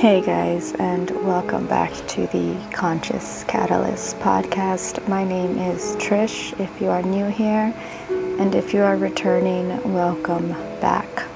Hey guys, and welcome back to the Conscious Catalyst podcast. My name is Trish. If you are new here, and if you are returning, welcome back.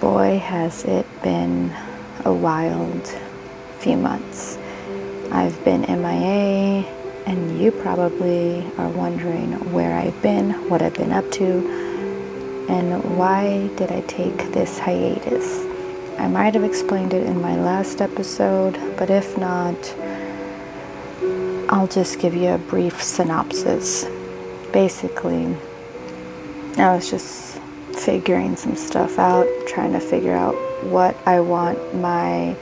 Boy, has it been a wild few months. I've been MIA, and you probably are wondering where I've been, what I've been up to, and why did I take this hiatus. I might have explained it in my last episode, but if not, I'll just give you a brief synopsis. Basically, I was just figuring some stuff out, trying to figure out what I want my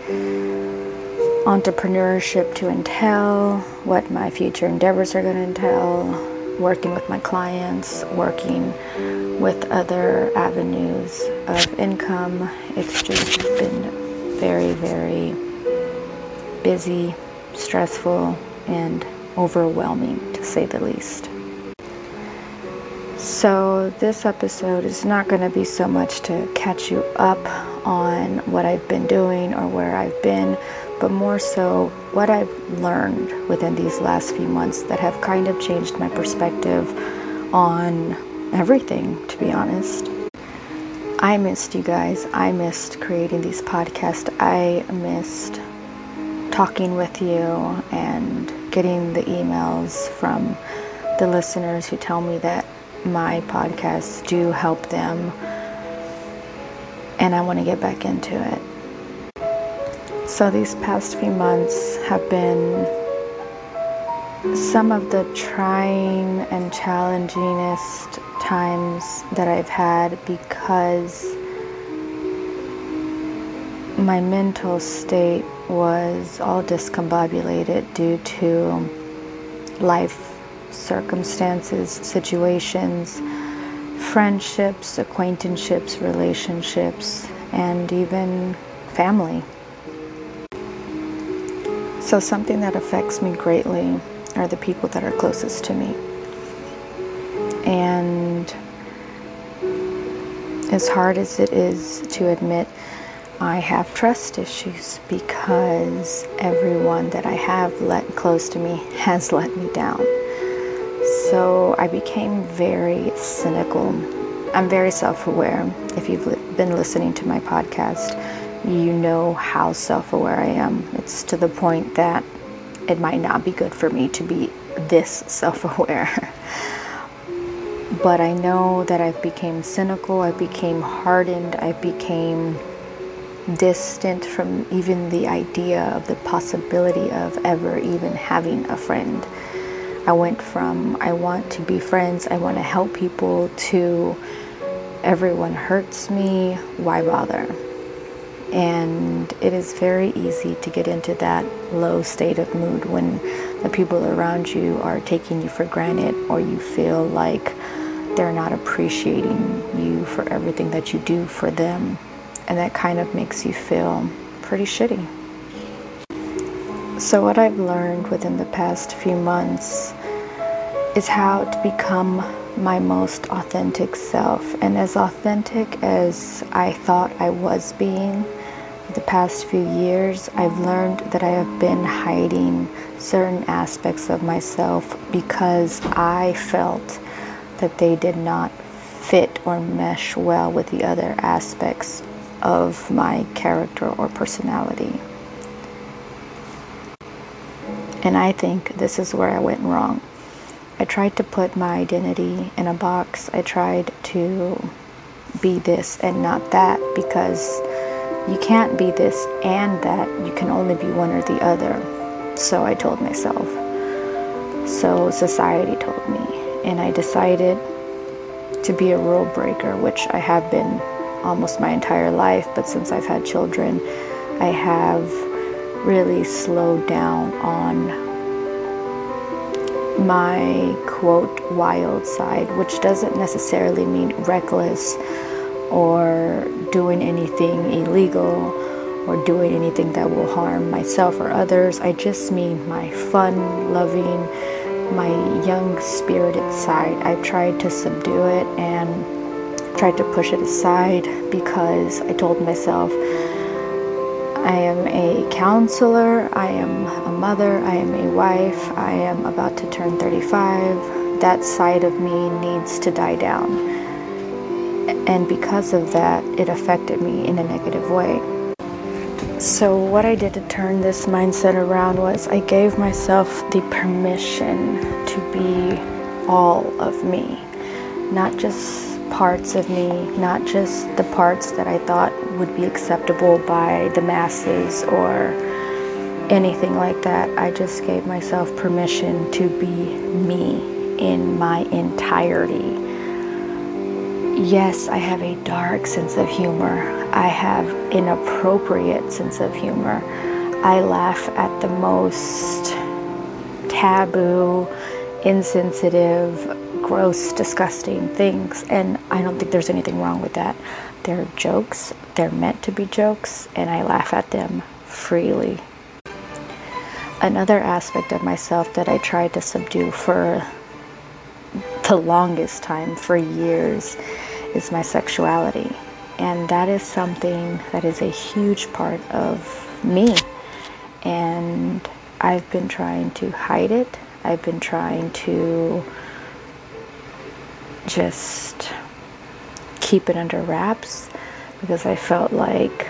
entrepreneurship to entail, what my future endeavors are going to entail, working with my clients, working with other avenues of income. It's just been very, very busy, stressful, and overwhelming to say the least. So, this episode is not going to be so much to catch you up on what I've been doing or where I've been, but more so what I've learned within these last few months that have kind of changed my perspective on everything, to be honest. I missed you guys. I missed creating these podcasts. I missed talking with you and getting the emails from the listeners who tell me that my podcasts do help them. And I want to get back into it. So, these past few months have been some of the trying and challengingest times that I've had because my mental state was all discombobulated due to life circumstances, situations, friendships, acquaintanceships, relationships, and even family. So, something that affects me greatly are the people that are closest to me. And as hard as it is to admit, I have trust issues because everyone that I have let close to me has let me down. So I became very cynical. I'm very self aware. If you've been listening to my podcast, you know how self aware I am. It's to the point that it might not be good for me to be this self-aware but i know that i became cynical i became hardened i became distant from even the idea of the possibility of ever even having a friend. I went from i want to be friends i want to help people to everyone hurts me why bother? And it is very easy to get into that low state of mood when the people around you are taking you for granted or you feel like they're not appreciating you for everything that you do for them. And that kind of makes you feel pretty shitty. So, what I've learned within the past few months is how to become my most authentic self. And as authentic as I thought I was being, the past few years, I've learned that I have been hiding certain aspects of myself because I felt that they did not fit or mesh well with the other aspects of my character or personality. And I think this is where I went wrong. I tried to put my identity in a box. I tried to be this and not that because you can't be this and that. You can only be one or the other. So I told myself. So society told me. And I decided to be a rule breaker, which I have been almost my entire life. But since I've had children, I have really slowed down on my quote wild side, which doesn't necessarily mean reckless or doing anything illegal or doing anything that will harm myself or others. I just mean my fun, loving, my young spirited side. I've tried to subdue it and tried to push it aside because I told myself I am a counselor, I am a mother, I am a wife, I am about to turn 35. That side of me needs to die down. And because of that, it affected me in a negative way. So, what I did to turn this mindset around was I gave myself the permission to be all of me, not just parts of me, not just the parts that I thought would be acceptable by the masses or anything like that. I just gave myself permission to be me in my entirety. Yes, I have a dark sense of humor. I have inappropriate sense of humor. I laugh at the most taboo, insensitive, gross, disgusting things. And I don't think there's anything wrong with that. They're jokes, they're meant to be jokes, and I laugh at them freely. Another aspect of myself that I tried to subdue for the longest time, for years, is my sexuality. And that is something that is a huge part of me. And I've been trying to hide it. I've been trying to just keep it under wraps because I felt like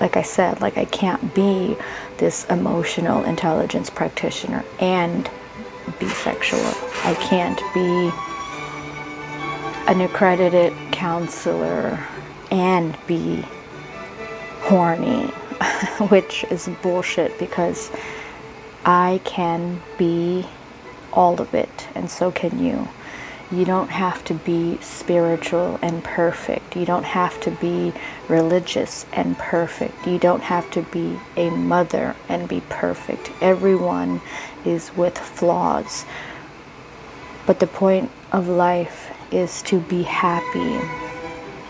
like I said, like I can't be this emotional intelligence practitioner and be sexual. I can't be an accredited counselor and be horny, which is bullshit because I can be all of it and so can you. You don't have to be spiritual and perfect. You don't have to be religious and perfect. You don't have to be a mother and be perfect. Everyone is with flaws. But the point of life is to be happy.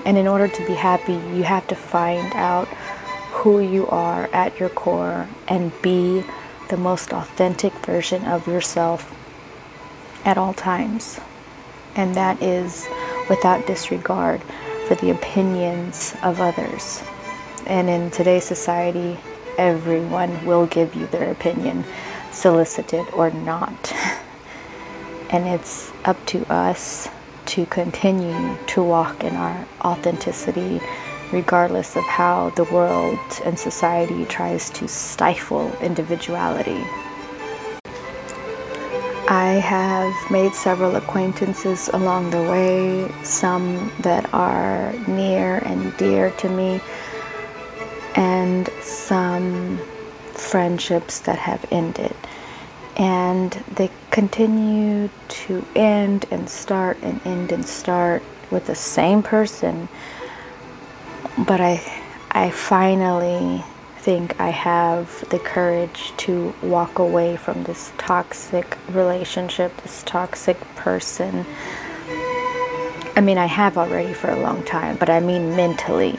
And in order to be happy, you have to find out who you are at your core and be the most authentic version of yourself at all times and that is without disregard for the opinions of others. And in today's society, everyone will give you their opinion, solicited or not. And it's up to us to continue to walk in our authenticity, regardless of how the world and society tries to stifle individuality. I have made several acquaintances along the way, some that are near and dear to me, and some friendships that have ended. And they continue to end and start and end and start with the same person. But I, I finally think I have the courage to walk away from this toxic relationship, this toxic person. I mean, I have already for a long time, but I mean mentally.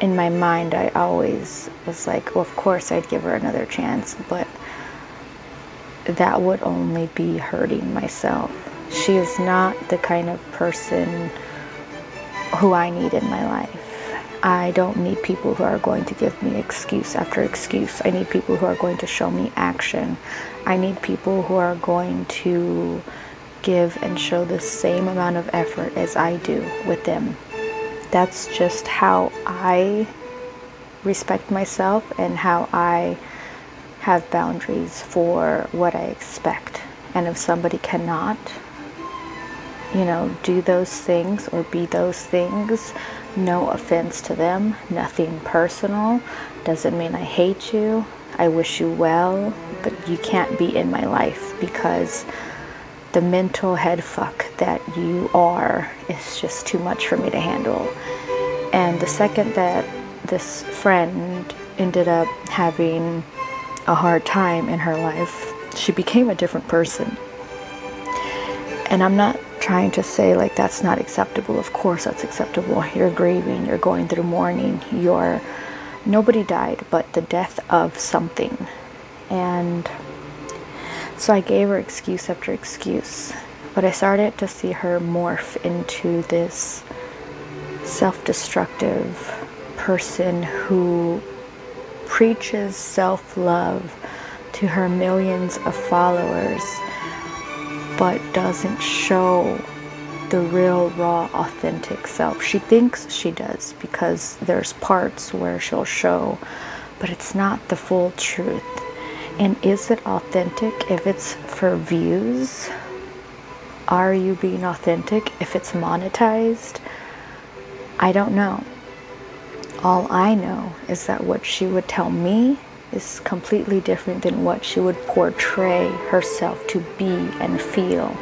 In my mind, I always was like, well, of course I'd give her another chance, but that would only be hurting myself. She is not the kind of person who I need in my life. I don't need people who are going to give me excuse after excuse. I need people who are going to show me action. I need people who are going to give and show the same amount of effort as I do with them. That's just how I respect myself and how I have boundaries for what I expect. And if somebody cannot, you know, do those things or be those things, no offense to them, nothing personal. Doesn't mean I hate you. I wish you well, but you can't be in my life because the mental head fuck that you are is just too much for me to handle. And the second that this friend ended up having a hard time in her life, she became a different person. And I'm not trying to say like that's not acceptable. Of course that's acceptable. You're grieving, you're going through mourning, you're nobody died, but the death of something. And so I gave her excuse after excuse. But I started to see her morph into this self destructive person who preaches self love to her millions of followers, but doesn't show the real, raw, authentic self. She thinks she does because there's parts where she'll show, but it's not the full truth. And is it authentic if it's for views? Are you being authentic if it's monetized? I don't know. All I know is that what she would tell me is completely different than what she would portray herself to be and feel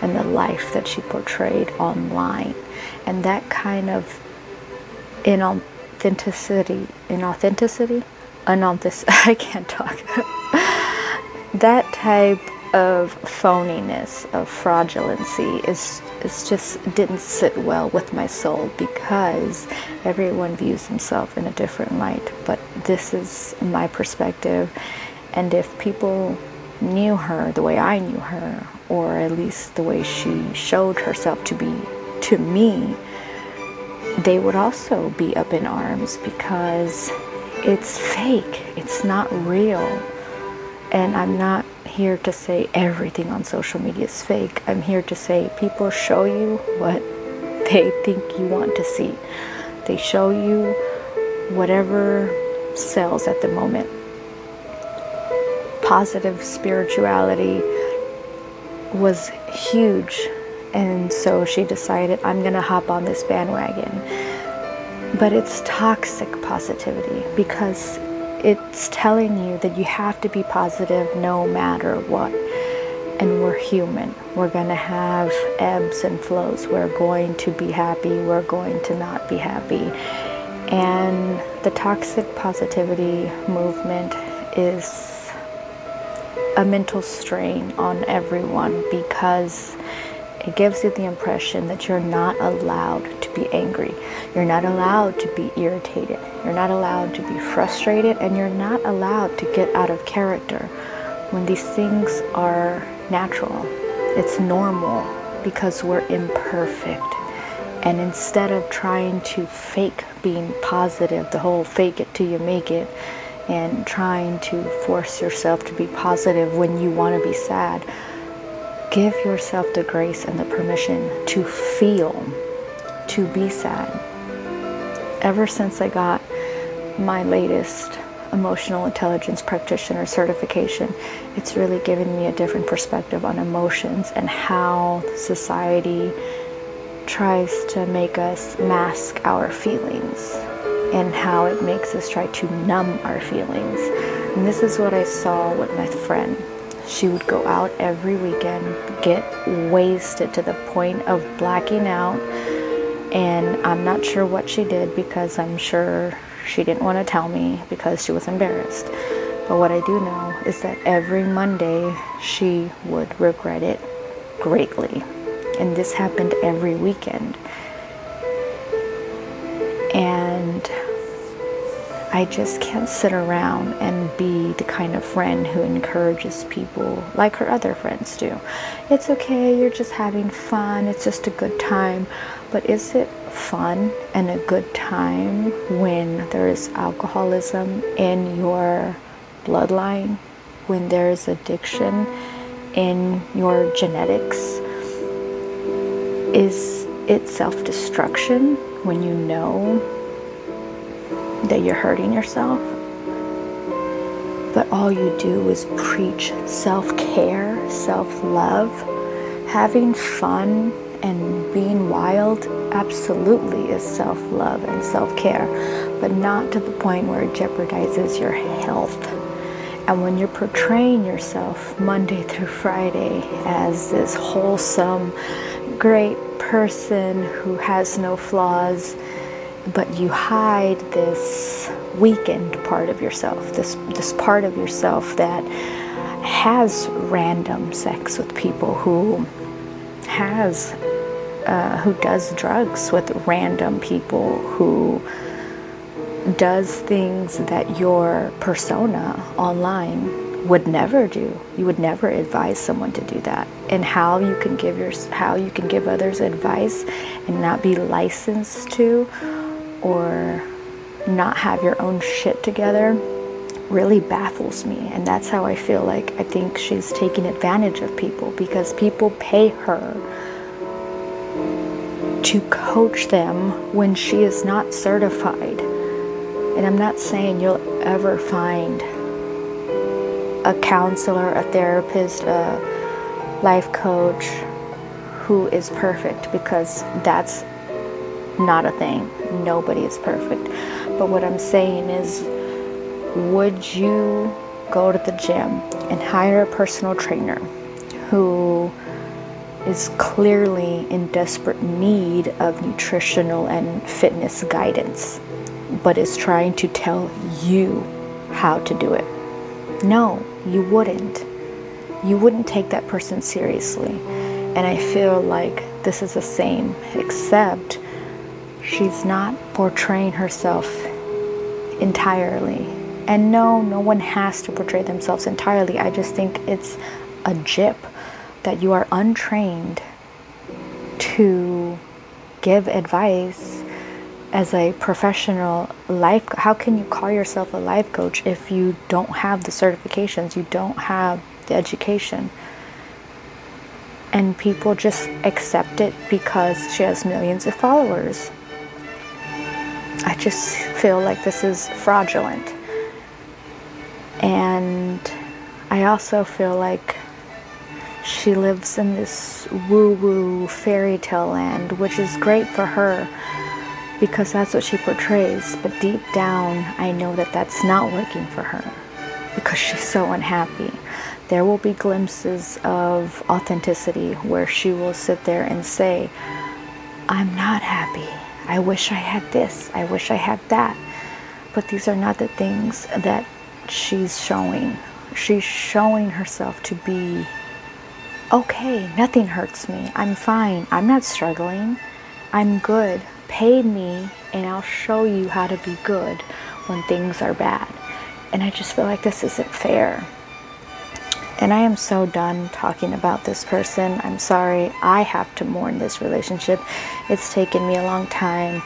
and the life that she portrayed online. And that kind of inauthenticity, inauthenticity, unauthentic, I can't talk. that type of phoniness, of fraudulency is just didn't sit well with my soul because everyone views himself in a different light. But this is my perspective and if people knew her the way I knew her, or at least the way she showed herself to be to me, they would also be up in arms because it's fake, it's not real. And I'm not here to say everything on social media is fake. I'm here to say people show you what they think you want to see. They show you whatever sells at the moment. Positive spirituality was huge. And so she decided, I'm to hop on this bandwagon. But it's toxic positivity because it's telling you that you have to be positive no matter what. And we're human. We're going to have ebbs and flows. We're going to be happy. We're going to not be happy. And the toxic positivity movement is a mental strain on everyone because it gives you the impression that you're not allowed to be angry. You're not allowed to be irritated. You're not allowed to be frustrated. And you're not allowed to get out of character when these things are natural. It's normal because we're imperfect. And instead of trying to fake being positive, the whole fake it till you make it, and trying to force yourself to be positive when you want to be sad, Give yourself the grace and the permission to feel, to be sad. Ever since I got my latest emotional intelligence practitioner certification, it's really given me a different perspective on emotions and how society tries to make us mask our feelings and how it makes us try to numb our feelings. And this is what I saw with my friend she would go out every weekend, get wasted to the point of blacking out. And I'm not sure what she did because I'm sure she didn't want to tell me because she was embarrassed. But what I do know is that every Monday she would regret it greatly. And this happened every weekend. And I just can't sit around and be the kind of friend who encourages people like her other friends do. It's okay, you're just having fun, it's just a good time. But is it fun and a good time when there is alcoholism in your bloodline, when there is addiction in your genetics? Is it self destruction when you know that you're hurting yourself. But all you do is preach self care, self love, having fun, and being wild absolutely is self love and self care, but not to the point where it jeopardizes your health. And when you're portraying yourself Monday through Friday as this wholesome, great person who has no flaws, but you hide this weakened part of yourself, this this part of yourself that has random sex with people who has uh, who does drugs with random people who does things that your persona online would never do. You would never advise someone to do that. And how you can give your how you can give others advice and not be licensed to or not have your own shit together really baffles me. And that's how I feel like I think she's taking advantage of people because people pay her to coach them when she is not certified. And I'm not saying you'll ever find a counselor, a therapist, a life coach who is perfect because that's not a thing. Nobody is perfect. But what I'm saying is, would you go to the gym and hire a personal trainer who is clearly in desperate need of nutritional and fitness guidance, but is trying to tell you how to do it? No, you wouldn't. You wouldn't take that person seriously. And I feel like this is the same, except she's not portraying herself entirely. And no, no one has to portray themselves entirely. I just think it's a jip that you are untrained to give advice as a professional life how can you call yourself a life coach if you don't have the certifications you don't have the education and people just accept it because she has millions of followers i just feel like this is fraudulent and i also feel like she lives in this woo woo fairy tale land, which is great for her because that's what she portrays. But deep down, I know that that's not working for her because she's so unhappy. There will be glimpses of authenticity where she will sit there and say, I'm not happy. I wish I had this. I wish I had that. But these are not the things that she's showing. She's showing herself to be okay, nothing hurts me. I'm fine. I'm not struggling. I'm good. Pay me and I'll show you how to be good when things are bad. And I just feel like this isn't fair. And I am so done talking about this person. I'm sorry. I have to mourn this relationship. It's taken me a long time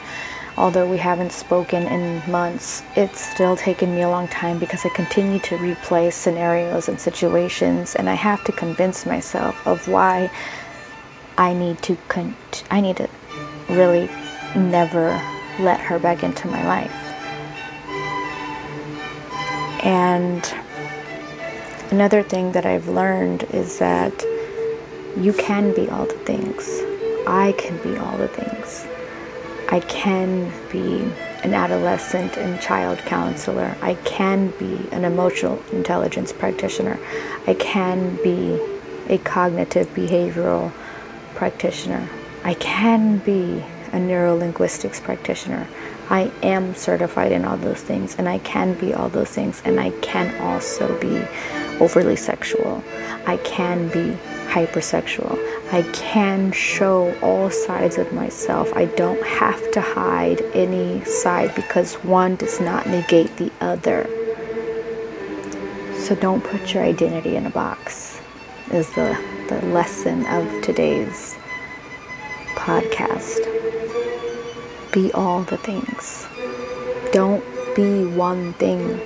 although we haven't spoken in months, it's still taken me a long time because I continue to replay scenarios and situations, and I have to convince myself of why I need to con- I need to really never let her back into my life. And another thing that I've learned is that you can be all the things. I can be all the things. I can be an adolescent and child counselor. I can be an emotional intelligence practitioner. I can be a cognitive behavioral practitioner. I can be a neurolinguistics practitioner. I am certified in all those things and I can be all those things and I can also be overly sexual. I can be hypersexual. I can show all sides of myself. I don't have to hide any side because one does not negate the other. So don't put your identity in a box, is the, the lesson of today's podcast. Be all the things. Don't be one thing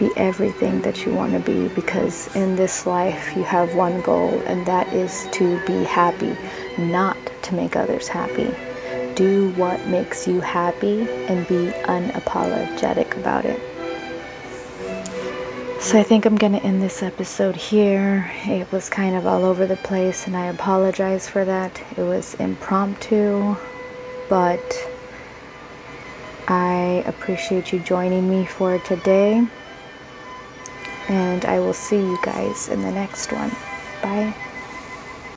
be everything that you want to be because in this life you have one goal, and that is to be happy, not to make others happy. Do what makes you happy and be unapologetic about it. So I think I'm going to end this episode here. It was kind of all over the place, and I apologize for that. It was impromptu, but I appreciate you joining me for today and I will see you guys in the next one. Bye.